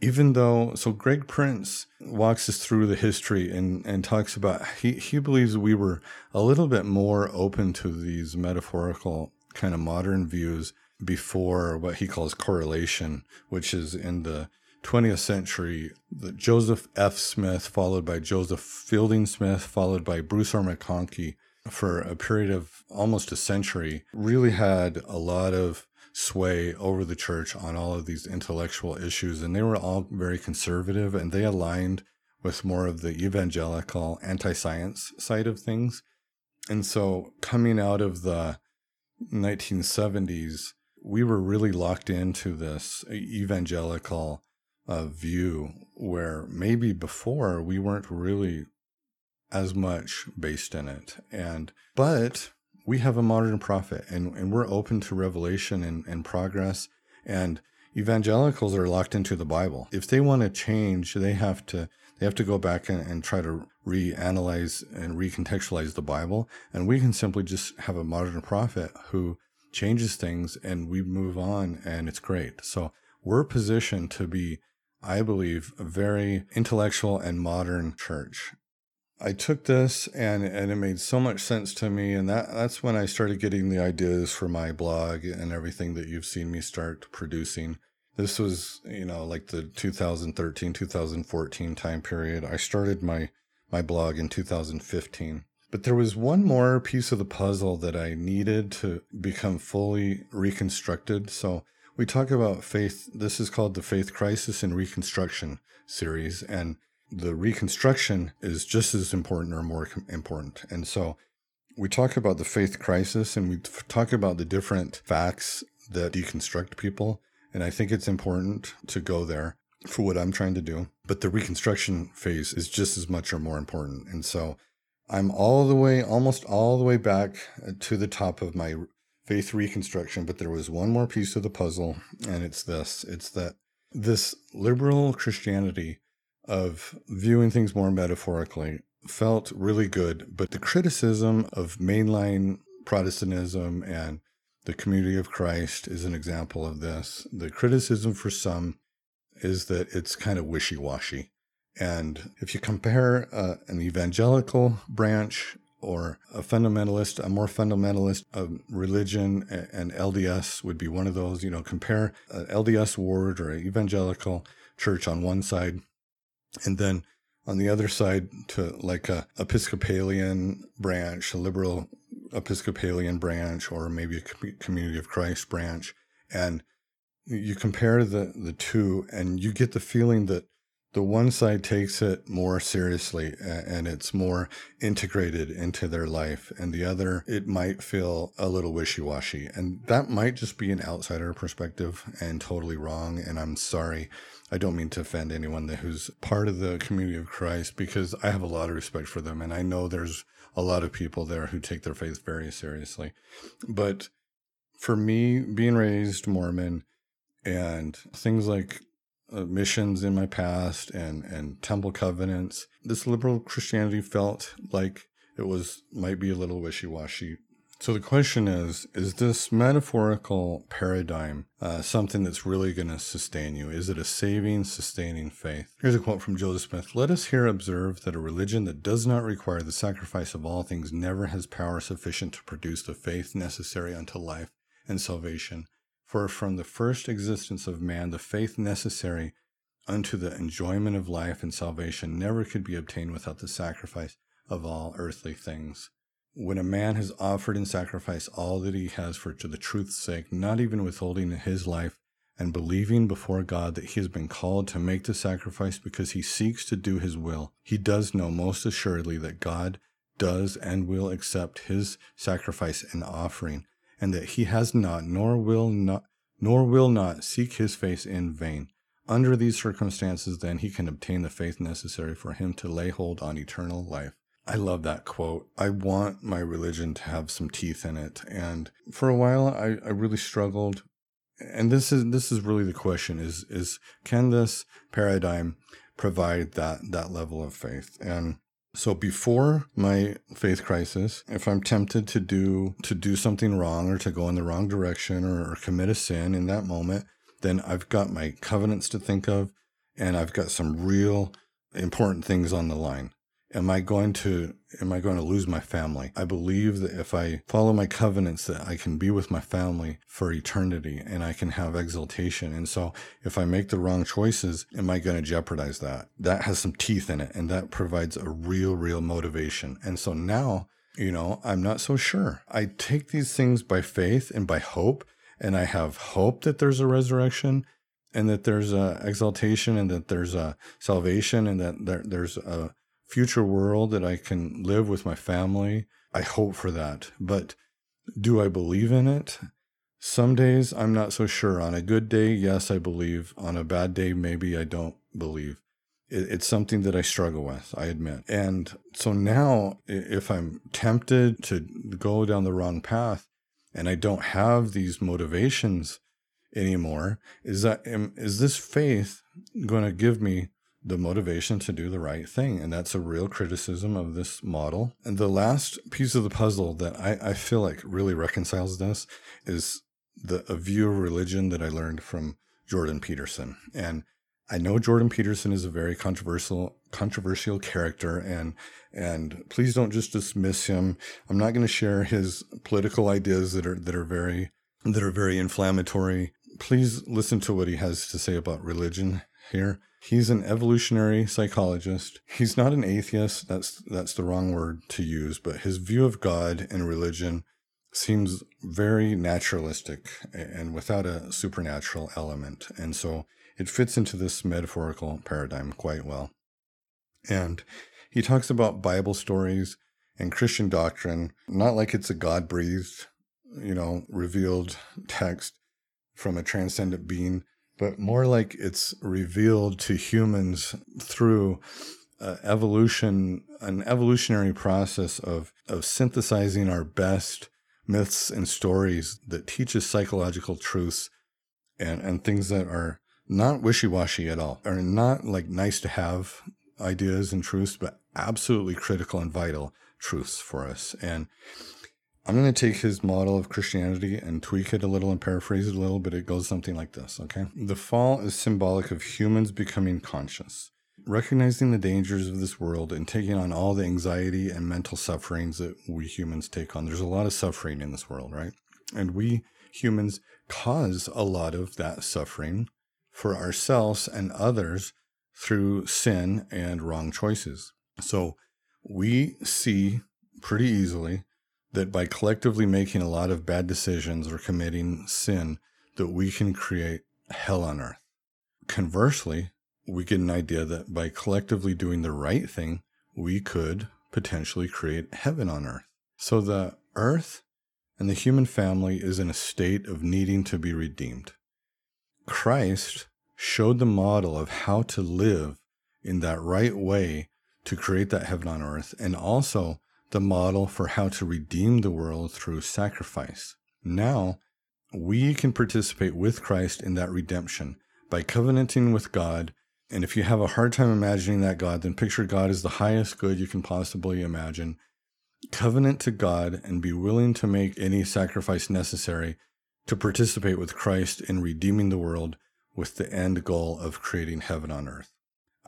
even though so greg prince walks us through the history and and talks about he he believes we were a little bit more open to these metaphorical kind of modern views before what he calls correlation which is in the 20th century the joseph f. Smith followed by joseph fielding smith followed by bruce r. Mcconkie for a period of almost a century really had a lot of sway over the church on all of these intellectual issues. And they were all very conservative and they aligned with more of the evangelical anti science side of things. And so coming out of the 1970s, we were really locked into this evangelical uh, view where maybe before we weren't really as much based in it. And, but we have a modern prophet and, and we're open to revelation and, and progress. And evangelicals are locked into the Bible. If they want to change, they have to they have to go back and, and try to reanalyze and recontextualize the Bible. And we can simply just have a modern prophet who changes things and we move on and it's great. So we're positioned to be, I believe, a very intellectual and modern church. I took this and and it made so much sense to me and that that's when I started getting the ideas for my blog and everything that you've seen me start producing. This was, you know, like the 2013 2014 time period. I started my my blog in 2015. But there was one more piece of the puzzle that I needed to become fully reconstructed. So we talk about faith. This is called the Faith Crisis and Reconstruction series. And the reconstruction is just as important or more important. And so we talk about the faith crisis and we talk about the different facts that deconstruct people. And I think it's important to go there for what I'm trying to do. But the reconstruction phase is just as much or more important. And so I'm all the way, almost all the way back uh, to the top of my faith reconstruction. But there was one more piece of the puzzle, and it's this it's that this liberal Christianity of viewing things more metaphorically felt really good. But the criticism of mainline Protestantism and the community of Christ is an example of this. The criticism for some is that it's kind of wishy washy. And if you compare uh, an evangelical branch or a fundamentalist, a more fundamentalist um, religion, and LDS would be one of those, you know, compare an LDS ward or an evangelical church on one side and then on the other side to like a Episcopalian branch, a liberal Episcopalian branch, or maybe a Community of Christ branch, and you compare the the two, and you get the feeling that the one side takes it more seriously and it's more integrated into their life and the other it might feel a little wishy-washy. And that might just be an outsider perspective and totally wrong and i'm sorry i don't mean to offend anyone who's part of the community of christ because i have a lot of respect for them and i know there's a lot of people there who take their faith very seriously but for me being raised mormon and things like uh, missions in my past and, and temple covenants. This liberal Christianity felt like it was might be a little wishy washy. So the question is: Is this metaphorical paradigm uh, something that's really going to sustain you? Is it a saving, sustaining faith? Here's a quote from Joseph Smith: "Let us here observe that a religion that does not require the sacrifice of all things never has power sufficient to produce the faith necessary unto life and salvation." For from the first existence of man, the faith necessary unto the enjoyment of life and salvation never could be obtained without the sacrifice of all earthly things. When a man has offered in sacrifice all that he has for to the truth's sake, not even withholding his life, and believing before God that he has been called to make the sacrifice because he seeks to do his will, he does know most assuredly that God does and will accept his sacrifice and offering and that he has not nor will not nor will not seek his face in vain. Under these circumstances, then, he can obtain the faith necessary for him to lay hold on eternal life. I love that quote. I want my religion to have some teeth in it. And for a while, I, I really struggled. And this is, this is really the question is, is can this paradigm provide that, that level of faith? And so before my faith crisis, if I'm tempted to do to do something wrong or to go in the wrong direction or, or commit a sin in that moment, then I've got my covenants to think of and I've got some real important things on the line am I going to am I going to lose my family? I believe that if I follow my covenants that I can be with my family for eternity and I can have exaltation. And so if I make the wrong choices, am I going to jeopardize that? That has some teeth in it and that provides a real real motivation. And so now, you know, I'm not so sure. I take these things by faith and by hope and I have hope that there's a resurrection and that there's a exaltation and that there's a salvation and that there, there's a future world that I can live with my family. I hope for that. But do I believe in it? Some days I'm not so sure. On a good day, yes, I believe. On a bad day, maybe I don't believe. It's something that I struggle with, I admit. And so now, if I'm tempted to go down the wrong path and I don't have these motivations anymore, is that, is this faith going to give me the motivation to do the right thing. And that's a real criticism of this model. And the last piece of the puzzle that I, I feel like really reconciles this is the a view of religion that I learned from Jordan Peterson. And I know Jordan Peterson is a very controversial controversial character and and please don't just dismiss him. I'm not going to share his political ideas that are that are very that are very inflammatory. Please listen to what he has to say about religion here. He's an evolutionary psychologist. He's not an atheist. That's that's the wrong word to use, but his view of God and religion seems very naturalistic and without a supernatural element. And so it fits into this metaphorical paradigm quite well. And he talks about Bible stories and Christian doctrine, not like it's a God breathed, you know, revealed text from a transcendent being, but more like it's revealed to humans through uh, evolution, an evolutionary process of, of synthesizing our best myths and stories that teach us psychological truths and, and things that are not wishy-washy at all, are not like nice to have ideas and truths, but absolutely critical and vital truths for us. And I'm going to take his model of Christianity and tweak it a little and paraphrase it a little, but it goes something like this, okay? The fall is symbolic of humans becoming conscious, recognizing the dangers of this world and taking on all the anxiety and mental sufferings that we humans take on. There's a lot of suffering in this world, right? And we humans cause a lot of that suffering for ourselves and others through sin and wrong choices. So we see pretty easily that by collectively making a lot of bad decisions or committing sin, that we can create hell on earth. Conversely, we get an idea that by collectively doing the right thing, we could potentially create heaven on earth. So the earth and the human family is in a state of needing to be redeemed. Christ showed the model of how to live in that right way to create that heaven on earth, and also the model for how to redeem the world through sacrifice. Now, we can participate with Christ in that redemption by covenanting with God. And if you have a hard time imagining that God, then picture God as the highest good you can possibly imagine. Covenant to God and be willing to make any sacrifice necessary to participate with Christ in redeeming the world with the end goal of creating heaven on earth.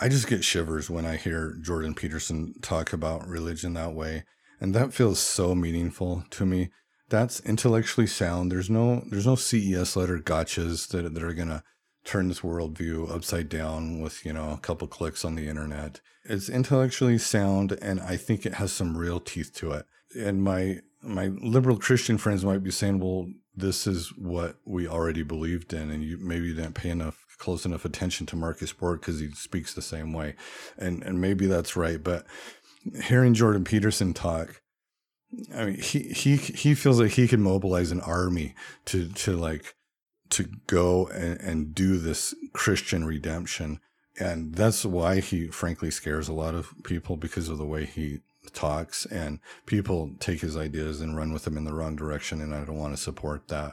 I just get shivers when I hear Jordan Peterson talk about religion that way. And that feels so meaningful to me. That's intellectually sound. There's no there's no CES letter gotchas that, that are gonna turn this worldview upside down with, you know, a couple clicks on the internet. It's intellectually sound and I think it has some real teeth to it. And my my liberal Christian friends might be saying, well, this is what we already believed in, and you maybe you didn't pay enough close enough attention to Marcus Borg because he speaks the same way, and and maybe that's right. But hearing Jordan Peterson talk, I mean, he he he feels like he can mobilize an army to to like to go and, and do this Christian redemption. And that's why he frankly scares a lot of people because of the way he talks and people take his ideas and run with them in the wrong direction. And I don't want to support that.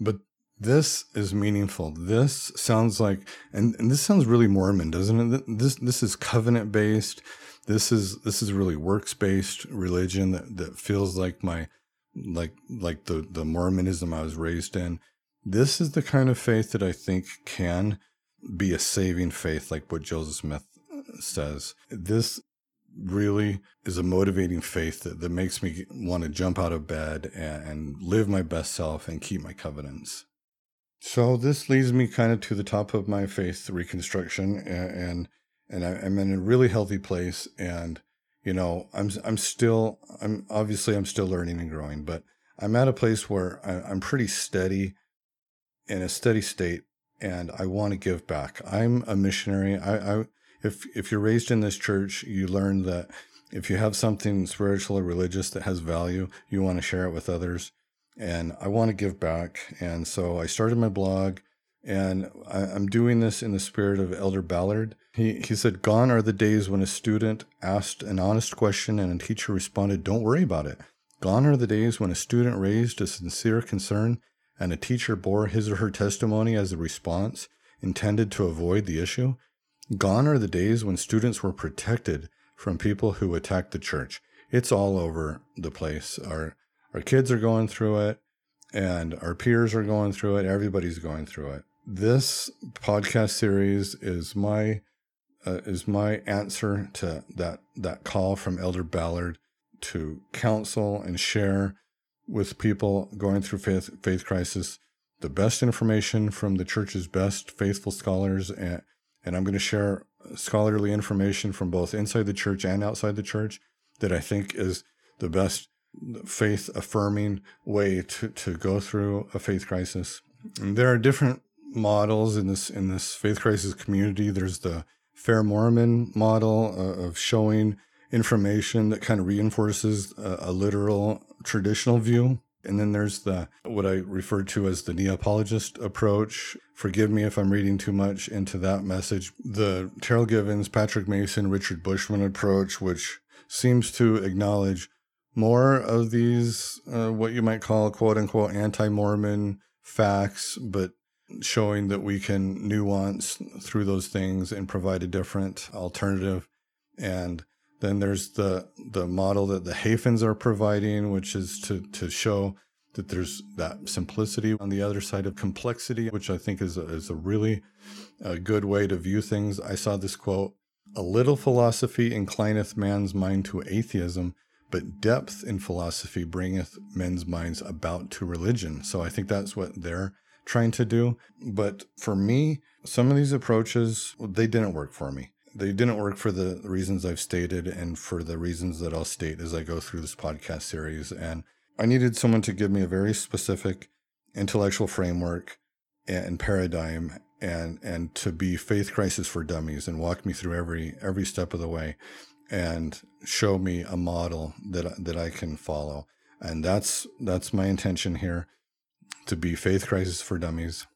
But this is meaningful. This sounds like, and, and this sounds really Mormon, doesn't it? This, this is covenant based. This is, this is really works based religion that, that feels like my, like, like the, the Mormonism I was raised in. This is the kind of faith that I think can be a saving faith, like what Joseph Smith uh, says. This really is a motivating faith that, that makes me want to jump out of bed and, and live my best self and keep my covenants. So this leads me kind of to the top of my faith reconstruction, and and, I, am in a really healthy place. And you know, I'm I'm still I'm obviously I'm still learning and growing, but I'm at a place where I, I'm pretty steady, in a steady state, and I want to give back. I'm a missionary. I, I if if you're raised in this church, you learn that if you have something spiritual or religious that has value, you want to share it with others. And I want to give back. And so I started my blog and I, am doing this in the spirit of Elder Ballard. He, he said, Gone are the days when a student asked an honest question and a teacher responded, Don't worry about it. Gone are the days when a student raised a sincere concern and a teacher bore his or her testimony as a response intended to avoid the issue. Gone are the days when students were protected from people who attacked the church. It's all over the place. Our our kids are going through it and our peers are going through it. Everybody's going through it. This podcast series is my uh, is my answer to that that call from Elder Ballard to counsel and share with people going through faith faith crisis the best information from the church's best faithful scholars and and I'm going to share scholarly information from both inside the church and outside the church that I think is the best faith affirming way to, to go through a faith crisis. And there are different models in this in this faith crisis community. There's the fair Mormon model uh, of showing information that kind of reinforces a, a, literal traditional view. And then there's the what I refer to as the neapologist approach. Forgive me if I'm reading too much into that message. The Terryl Givens, Patrick Mason, Richard Bushman approach, which seems to acknowledge more of these, uh, what you might call quote unquote anti Mormon facts, but showing that we can nuance through those things and provide a different alternative. And then there's the the model that the Hafens are providing, which is to to show that there's that simplicity on the other side of complexity, which I think is a, is a really a good way to view things. I saw this quote: "A little philosophy inclineth man's mind to atheism, but depth in philosophy bringeth men's minds about to religion. So I think that's what they're trying to do. But for me, some of these approaches, they didn't work for me. They didn't work for the reasons I've stated and for the reasons that I'll state as I go through this podcast series. And I needed someone to give me a very specific intellectual framework and paradigm and and to be faith crisis for dummies and walk me through every every step of the way and show me a model that that I can follow. And that's that's my intention here to be faith crisis for dummies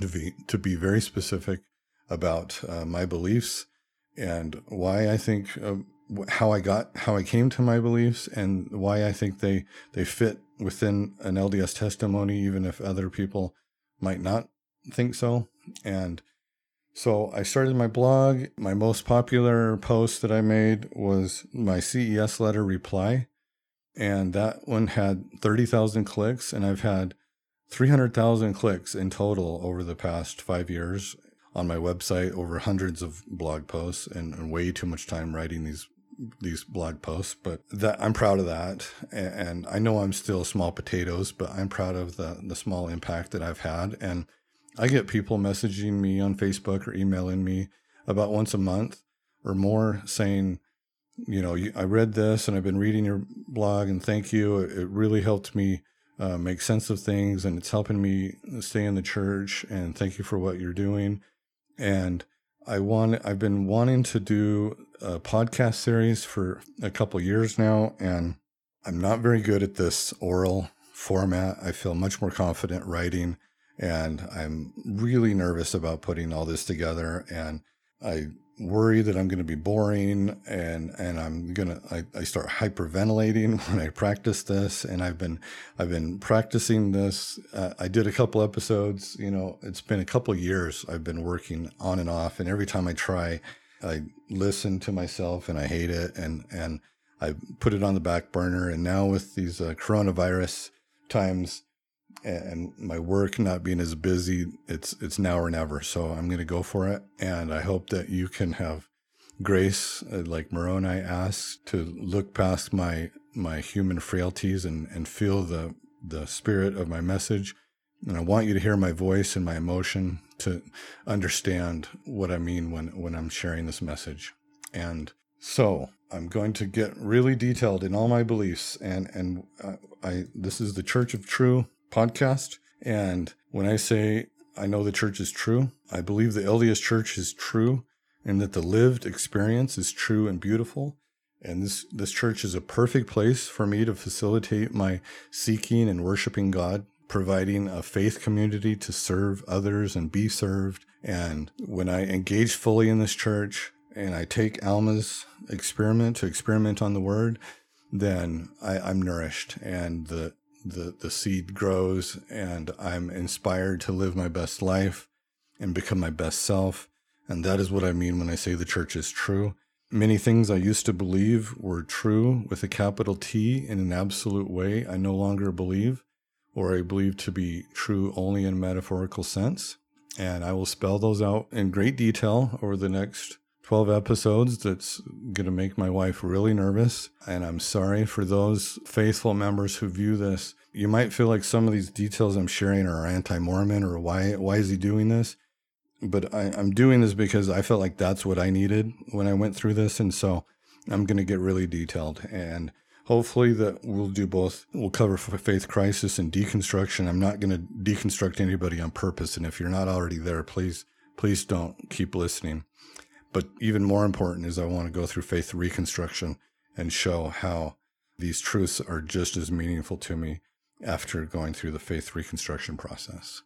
to be to be very specific about uh, my beliefs and why I think uh, how I got how I came to my beliefs and why I think they they fit within an LDS testimony even if other people might not think so and so I started my blog my most popular post that I made was my CES letter reply and that one had 30,000 clicks and I've had 300,000 clicks in total over the past 5 years on my website over hundreds of blog posts and, and way too much time writing these these blog posts, but that I'm proud of that. And, I know I'm still small potatoes, but I'm proud of the, the small impact that I've had. And I get people messaging me on Facebook or emailing me about once a month or more saying, you know, I read this and I've been reading your blog and thank you. It really helped me uh, make sense of things and it's helping me stay in the church and thank you for what you're doing. And I want I've been wanting to do a podcast series for a couple years now and I'm not very good at this oral format. I feel much more confident writing and I'm really nervous about putting all this together and I worry that I'm going to be boring and and I'm going to I, I start hyperventilating when I practice this and I've been I've been practicing this uh, I did a couple episodes you know it's been a couple years I've been working on and off and every time I try I listen to myself and I hate it and and I put it on the back burner and now with these uh, coronavirus times and my work not being as busy, it's it's now or never. So I'm going to go for it, and I hope that you can have grace, uh, like Moroni asks, to look past my my human frailties and and feel the the spirit of my message. And I want you to hear my voice and my emotion to understand what I mean when when I'm sharing this message. And so I'm going to get really detailed in all my beliefs, and and uh, I this is the Church of True podcast. And when I say I know the church is true, I believe the LDS church is true and that the lived experience is true and beautiful. And this, this church is a perfect place for me to facilitate my seeking and worshiping God, providing a faith community to serve others and be served. And when I engage fully in this church and I take Alma's experiment to experiment on the word, then I, I'm nourished and the the, the seed grows and I'm inspired to live my best life and become my best self. And that is what I mean when I say the church is true. Many things I used to believe were true with a capital T in an absolute way, I no longer believe, or I believe to be true only in a metaphorical sense. And I will spell those out in great detail over the next 12 episodes that's going to make my wife really nervous. And I'm sorry for those faithful members who view this. You might feel like some of these details I'm sharing are anti Mormon or why, why is he doing this? But I, I'm doing this because I felt like that's what I needed when I went through this. And so I'm going to get really detailed. And hopefully that we'll do both. We'll cover faith crisis and deconstruction. I'm not going to deconstruct anybody on purpose. And if you're not already there, please, please don't keep listening. But even more important is I want to go through faith reconstruction and show how these truths are just as meaningful to me after going through the faith reconstruction process.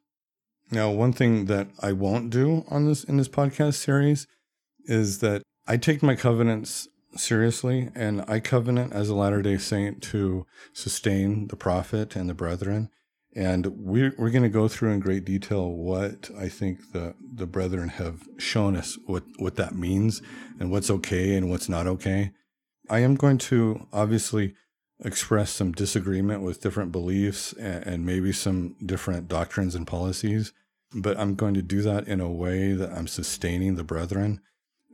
Now, one thing that I won't do on this in this podcast series is that I take my covenants seriously and I covenant as a Latter-day Saint to sustain the prophet and the brethren and we're, we're going to go through in great detail what I think the, the brethren have shown us what, what that means and what's okay and what's not okay. I am going to obviously express some disagreement with different beliefs and, and maybe some different doctrines and policies, but I'm going to do that in a way that I'm sustaining the brethren.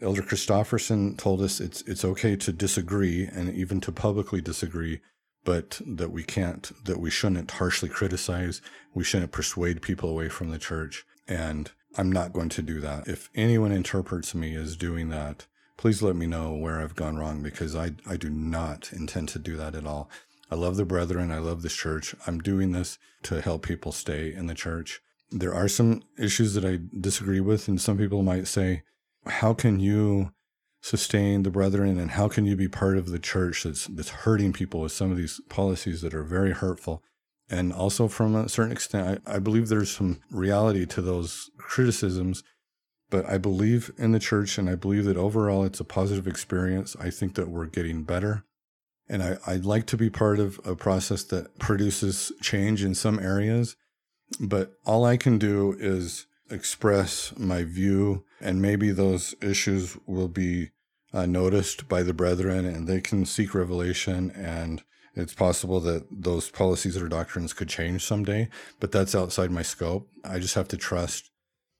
Elder Christofferson told us it's, it's okay to disagree and even to publicly disagree but that we can't, that we shouldn't harshly criticize. We shouldn't persuade people away from the church. And I'm not going to do that. If anyone interprets me as doing that, please let me know where I've gone wrong because I, I do not intend to do that at all. I love the brethren. I love this church. I'm doing this to help people stay in the church. There are some issues that I disagree with, and some people might say, How can you sustain the brethren? And how can you be part of the church that's that's hurting people with some of these policies that are very hurtful? And also from a certain extent I, I believe there's some reality to those criticisms but i believe in the church and i believe that overall it's a positive experience. I think that we're getting better. And I, i'd like to be part of a process that produces change in some areas but all i can do is express my view and maybe those issues will be uh, noticed by the brethren and they can seek revelation and it's possible that those policies or doctrines could change someday but that's outside my scope. I just have to trust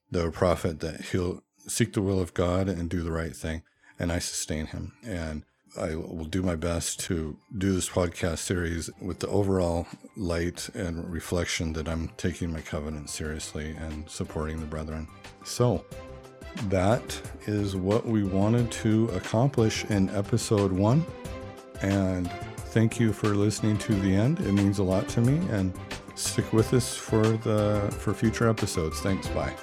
the prophet that he'll seek the will of god and do the right thing and i sustain him. And i will do my best to do this podcast series with the overall light and reflection that i'm taking my covenant seriously and supporting the brethren. So that is what we wanted to accomplish in episode one. And thank you for listening to the end. It means a lot to me and stick with us for the for future episodes. Thanks. Bye.